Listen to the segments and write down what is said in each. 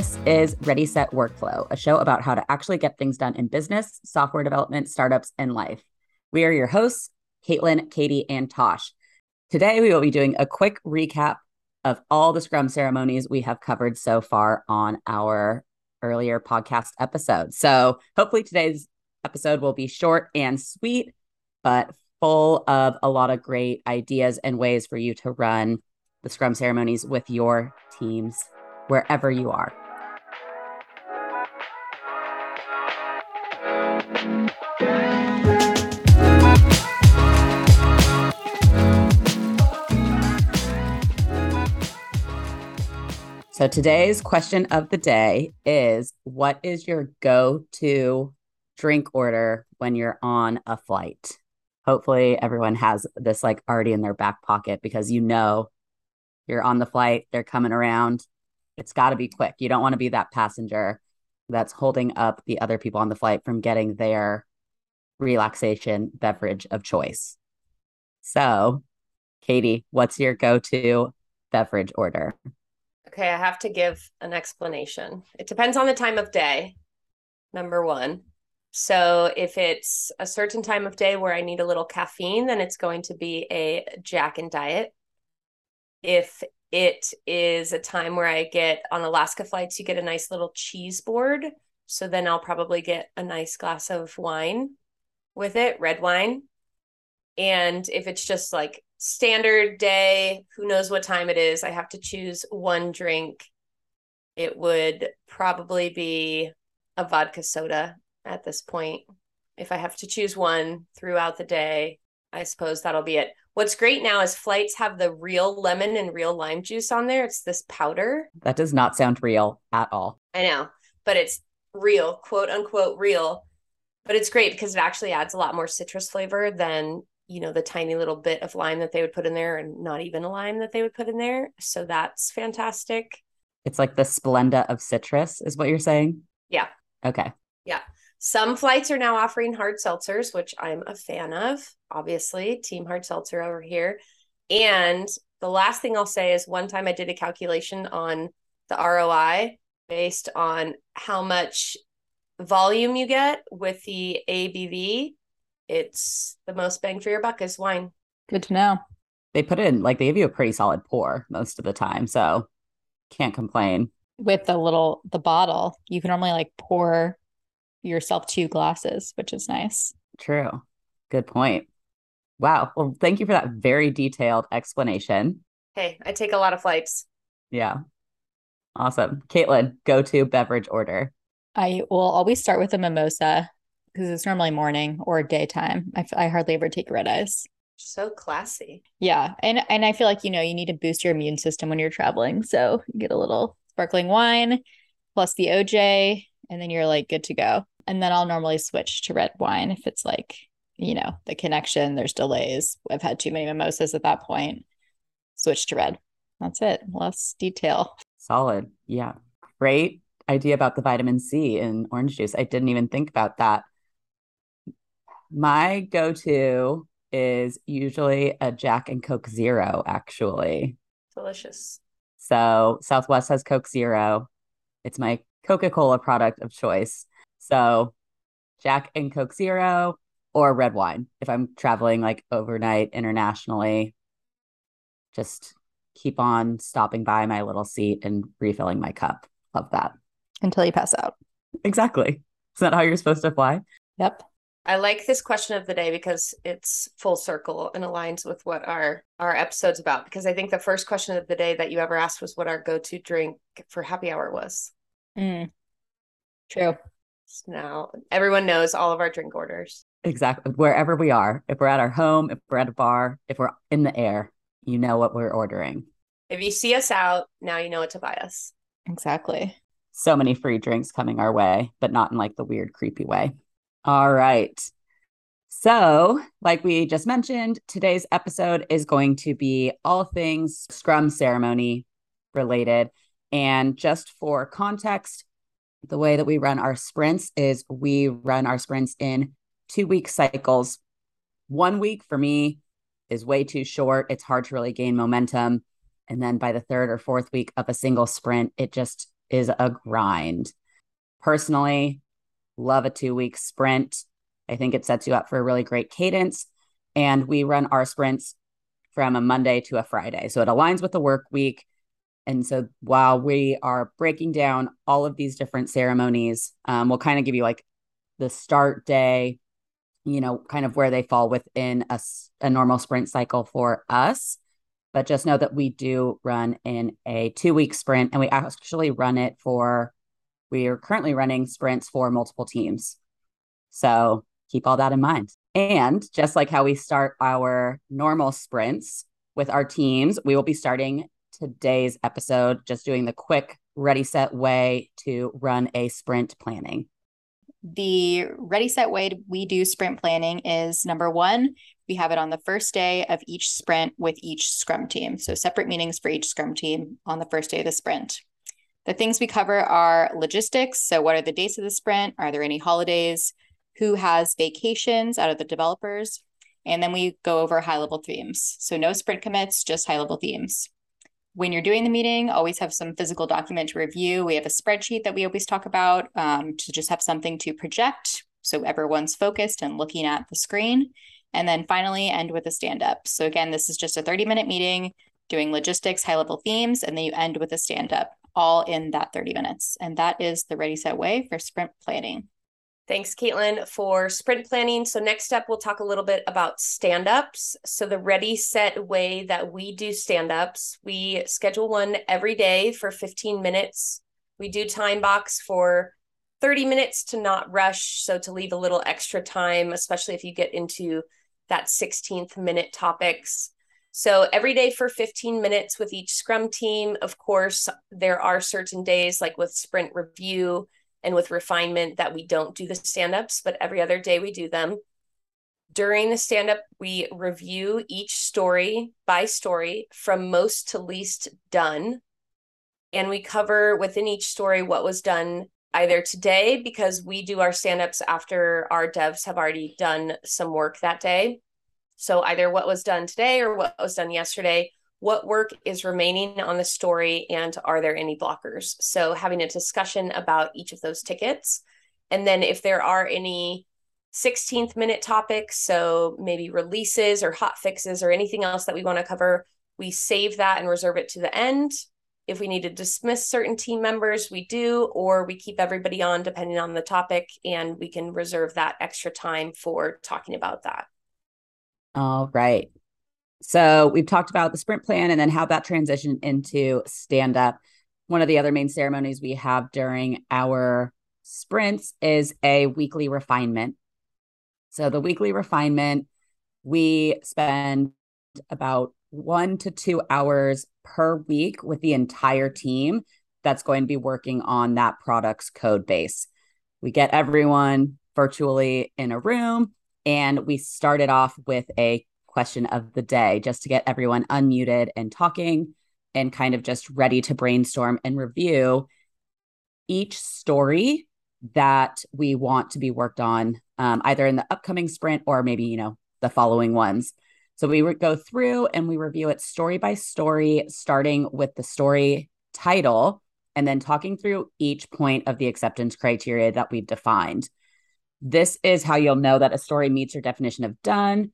This is Ready Set Workflow, a show about how to actually get things done in business, software development, startups, and life. We are your hosts, Caitlin, Katie, and Tosh. Today, we will be doing a quick recap of all the Scrum ceremonies we have covered so far on our earlier podcast episode. So, hopefully, today's episode will be short and sweet, but full of a lot of great ideas and ways for you to run the Scrum ceremonies with your teams wherever you are. So today's question of the day is what is your go-to drink order when you're on a flight? Hopefully everyone has this like already in their back pocket because you know you're on the flight, they're coming around. It's got to be quick. You don't want to be that passenger that's holding up the other people on the flight from getting their relaxation beverage of choice. So, Katie, what's your go-to beverage order? Okay, I have to give an explanation. It depends on the time of day. Number 1. So, if it's a certain time of day where I need a little caffeine, then it's going to be a Jack and Diet if it is a time where I get on Alaska flights, you get a nice little cheese board. So then I'll probably get a nice glass of wine with it, red wine. And if it's just like standard day, who knows what time it is, I have to choose one drink. It would probably be a vodka soda at this point. If I have to choose one throughout the day, I suppose that'll be it. What's great now is flights have the real lemon and real lime juice on there. It's this powder. That does not sound real at all. I know, but it's real, quote unquote real. But it's great because it actually adds a lot more citrus flavor than, you know, the tiny little bit of lime that they would put in there and not even a lime that they would put in there. So that's fantastic. It's like the Splenda of citrus, is what you're saying? Yeah. Okay. Yeah. Some flights are now offering hard seltzers, which I'm a fan of, obviously, Team Hard Seltzer over here. And the last thing I'll say is one time I did a calculation on the ROI based on how much volume you get with the ABV. It's the most bang for your buck is wine. Good to know. They put in, like, they give you a pretty solid pour most of the time. So can't complain. With the little, the bottle, you can normally like pour yourself two glasses, which is nice. True. Good point. Wow. Well, thank you for that very detailed explanation. Hey, I take a lot of flights. Yeah. Awesome. Caitlin, go to beverage order. I will always start with a mimosa because it's normally morning or daytime. I, I hardly ever take red eyes. So classy. Yeah. And and I feel like, you know, you need to boost your immune system when you're traveling. So you get a little sparkling wine plus the OJ, and then you're like good to go. And then I'll normally switch to red wine if it's like, you know, the connection, there's delays. I've had too many mimosas at that point. Switch to red. That's it. Less detail. Solid. Yeah. Great idea about the vitamin C in orange juice. I didn't even think about that. My go to is usually a Jack and Coke Zero, actually. Delicious. So Southwest has Coke Zero. It's my Coca Cola product of choice. So Jack and Coke Zero or red wine if I'm traveling like overnight internationally. Just keep on stopping by my little seat and refilling my cup. Love that. Until you pass out. Exactly. Is that how you're supposed to fly? Yep. I like this question of the day because it's full circle and aligns with what our our episode's about. Because I think the first question of the day that you ever asked was what our go to drink for happy hour was. Mm. True. Now everyone knows all of our drink orders. Exactly. Wherever we are, if we're at our home, if we're at a bar, if we're in the air, you know what we're ordering. If you see us out, now you know what to buy us. Exactly. So many free drinks coming our way, but not in like the weird, creepy way. All right. So, like we just mentioned, today's episode is going to be all things Scrum ceremony related. And just for context, the way that we run our sprints is we run our sprints in two week cycles. One week for me is way too short. It's hard to really gain momentum. And then by the third or fourth week of a single sprint, it just is a grind. Personally, love a two week sprint. I think it sets you up for a really great cadence. And we run our sprints from a Monday to a Friday. So it aligns with the work week. And so while we are breaking down all of these different ceremonies, um, we'll kind of give you like the start day, you know, kind of where they fall within a, a normal sprint cycle for us. But just know that we do run in a two week sprint and we actually run it for, we are currently running sprints for multiple teams. So keep all that in mind. And just like how we start our normal sprints with our teams, we will be starting today's episode just doing the quick ready set way to run a sprint planning. The ready set way we do sprint planning is number one, we have it on the first day of each sprint with each scrum team. So separate meetings for each scrum team on the first day of the sprint. The things we cover are logistics. So, what are the dates of the sprint? Are there any holidays? Who has vacations out of the developers? And then we go over high level themes. So, no sprint commits, just high level themes when you're doing the meeting, always have some physical document to review. We have a spreadsheet that we always talk about um, to just have something to project so everyone's focused and looking at the screen. And then finally, end with a stand up. So, again, this is just a 30 minute meeting doing logistics, high level themes, and then you end with a stand up all in that 30 minutes. And that is the ready set way for sprint planning. Thanks, Caitlin, for sprint planning. So, next up, we'll talk a little bit about stand ups. So, the ready, set way that we do stand ups, we schedule one every day for 15 minutes. We do time box for 30 minutes to not rush. So, to leave a little extra time, especially if you get into that 16th minute topics. So, every day for 15 minutes with each scrum team. Of course, there are certain days like with sprint review and with refinement that we don't do the stand ups, but every other day we do them. During the stand up, we review each story by story from most to least done. And we cover within each story what was done either today, because we do our stand ups after our devs have already done some work that day. So either what was done today or what was done yesterday, what work is remaining on the story and are there any blockers? So having a discussion about each of those tickets. And then if there are any 16th minute topics so maybe releases or hot fixes or anything else that we want to cover we save that and reserve it to the end. If we need to dismiss certain team members we do or we keep everybody on depending on the topic and we can reserve that extra time for talking about that. All right so we've talked about the sprint plan and then how that transitioned into stand up. One of the other main ceremonies we have during our sprints is a weekly refinement. So the weekly refinement, we spend about one to two hours per week with the entire team that's going to be working on that product's code base. We get everyone virtually in a room and we started off with a question of the day just to get everyone unmuted and talking and kind of just ready to brainstorm and review each story that we want to be worked on um, either in the upcoming sprint or maybe you know the following ones. So we would go through and we review it story by story starting with the story title and then talking through each point of the acceptance criteria that we've defined. This is how you'll know that a story meets your definition of done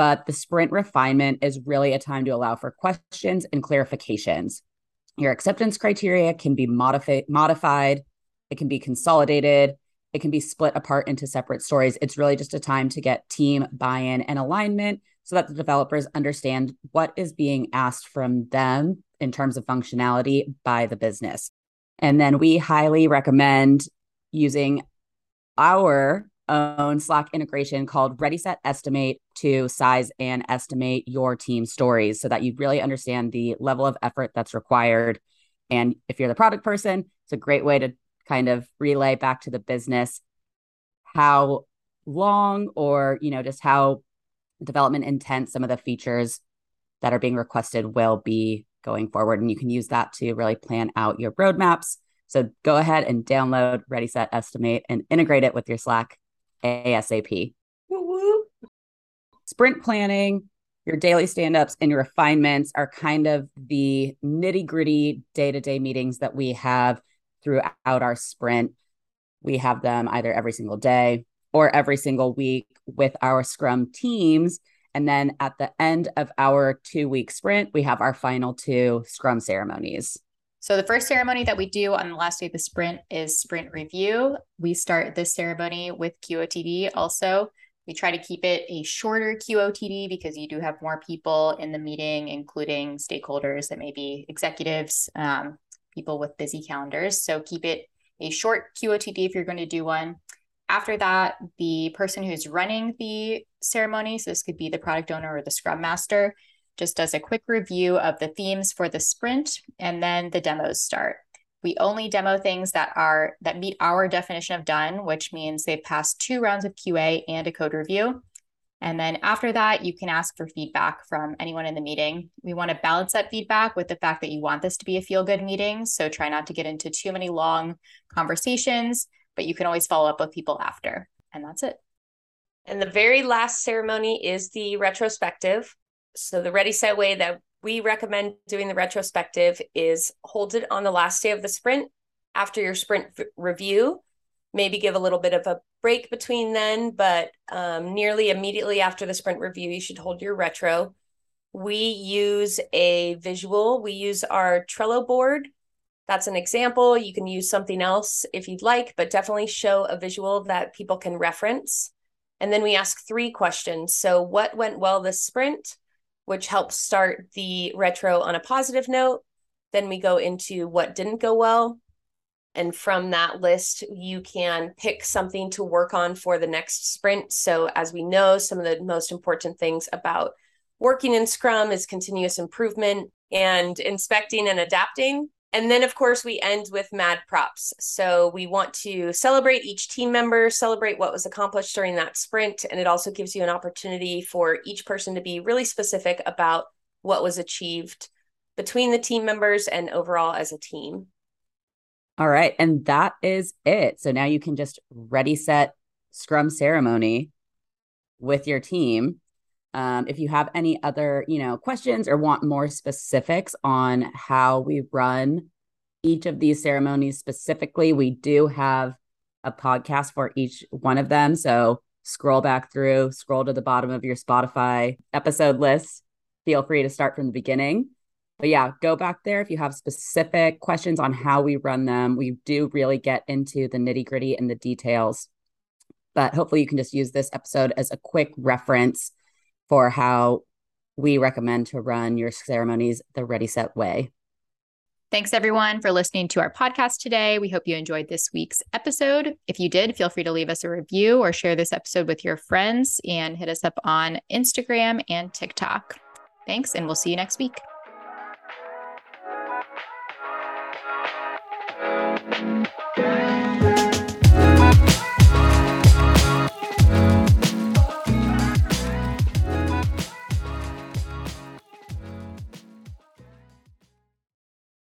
but the sprint refinement is really a time to allow for questions and clarifications. Your acceptance criteria can be modifi- modified, it can be consolidated, it can be split apart into separate stories. It's really just a time to get team buy in and alignment so that the developers understand what is being asked from them in terms of functionality by the business. And then we highly recommend using our own Slack integration called Ready Set Estimate to size and estimate your team stories so that you really understand the level of effort that's required. And if you're the product person, it's a great way to kind of relay back to the business how long or, you know, just how development intense some of the features that are being requested will be going forward. And you can use that to really plan out your roadmaps. So go ahead and download Ready Set Estimate and integrate it with your Slack ASAP. Sprint planning, your daily stand ups, and your refinements are kind of the nitty gritty day to day meetings that we have throughout our sprint. We have them either every single day or every single week with our Scrum teams. And then at the end of our two week sprint, we have our final two Scrum ceremonies. So the first ceremony that we do on the last day of the sprint is sprint review. We start this ceremony with QOTD also. We try to keep it a shorter QOTD because you do have more people in the meeting, including stakeholders that may be executives, um, people with busy calendars. So keep it a short QOTD if you're going to do one. After that, the person who's running the ceremony, so this could be the product owner or the scrum master, just does a quick review of the themes for the sprint, and then the demos start. We only demo things that are that meet our definition of done, which means they've passed two rounds of QA and a code review. And then after that, you can ask for feedback from anyone in the meeting. We want to balance that feedback with the fact that you want this to be a feel good meeting. So try not to get into too many long conversations, but you can always follow up with people after. And that's it. And the very last ceremony is the retrospective. So the ready set way that we recommend doing the retrospective is hold it on the last day of the sprint. After your sprint review maybe give a little bit of a break between then but um, nearly immediately after the sprint review you should hold your retro. We use a visual. We use our trello board. That's an example. You can use something else if you'd like but definitely show a visual that people can reference. And then we ask three questions. So what went well this sprint which helps start the retro on a positive note. Then we go into what didn't go well. And from that list, you can pick something to work on for the next sprint. So, as we know, some of the most important things about working in Scrum is continuous improvement and inspecting and adapting. And then, of course, we end with mad props. So we want to celebrate each team member, celebrate what was accomplished during that sprint. And it also gives you an opportunity for each person to be really specific about what was achieved between the team members and overall as a team. All right. And that is it. So now you can just ready set scrum ceremony with your team. Um, if you have any other, you know, questions or want more specifics on how we run each of these ceremonies specifically, we do have a podcast for each one of them. So scroll back through, scroll to the bottom of your Spotify episode list. Feel free to start from the beginning. But yeah, go back there if you have specific questions on how we run them. We do really get into the nitty gritty and the details. But hopefully, you can just use this episode as a quick reference for how we recommend to run your ceremonies the ready set way. Thanks everyone for listening to our podcast today. We hope you enjoyed this week's episode. If you did, feel free to leave us a review or share this episode with your friends and hit us up on Instagram and TikTok. Thanks, and we'll see you next week.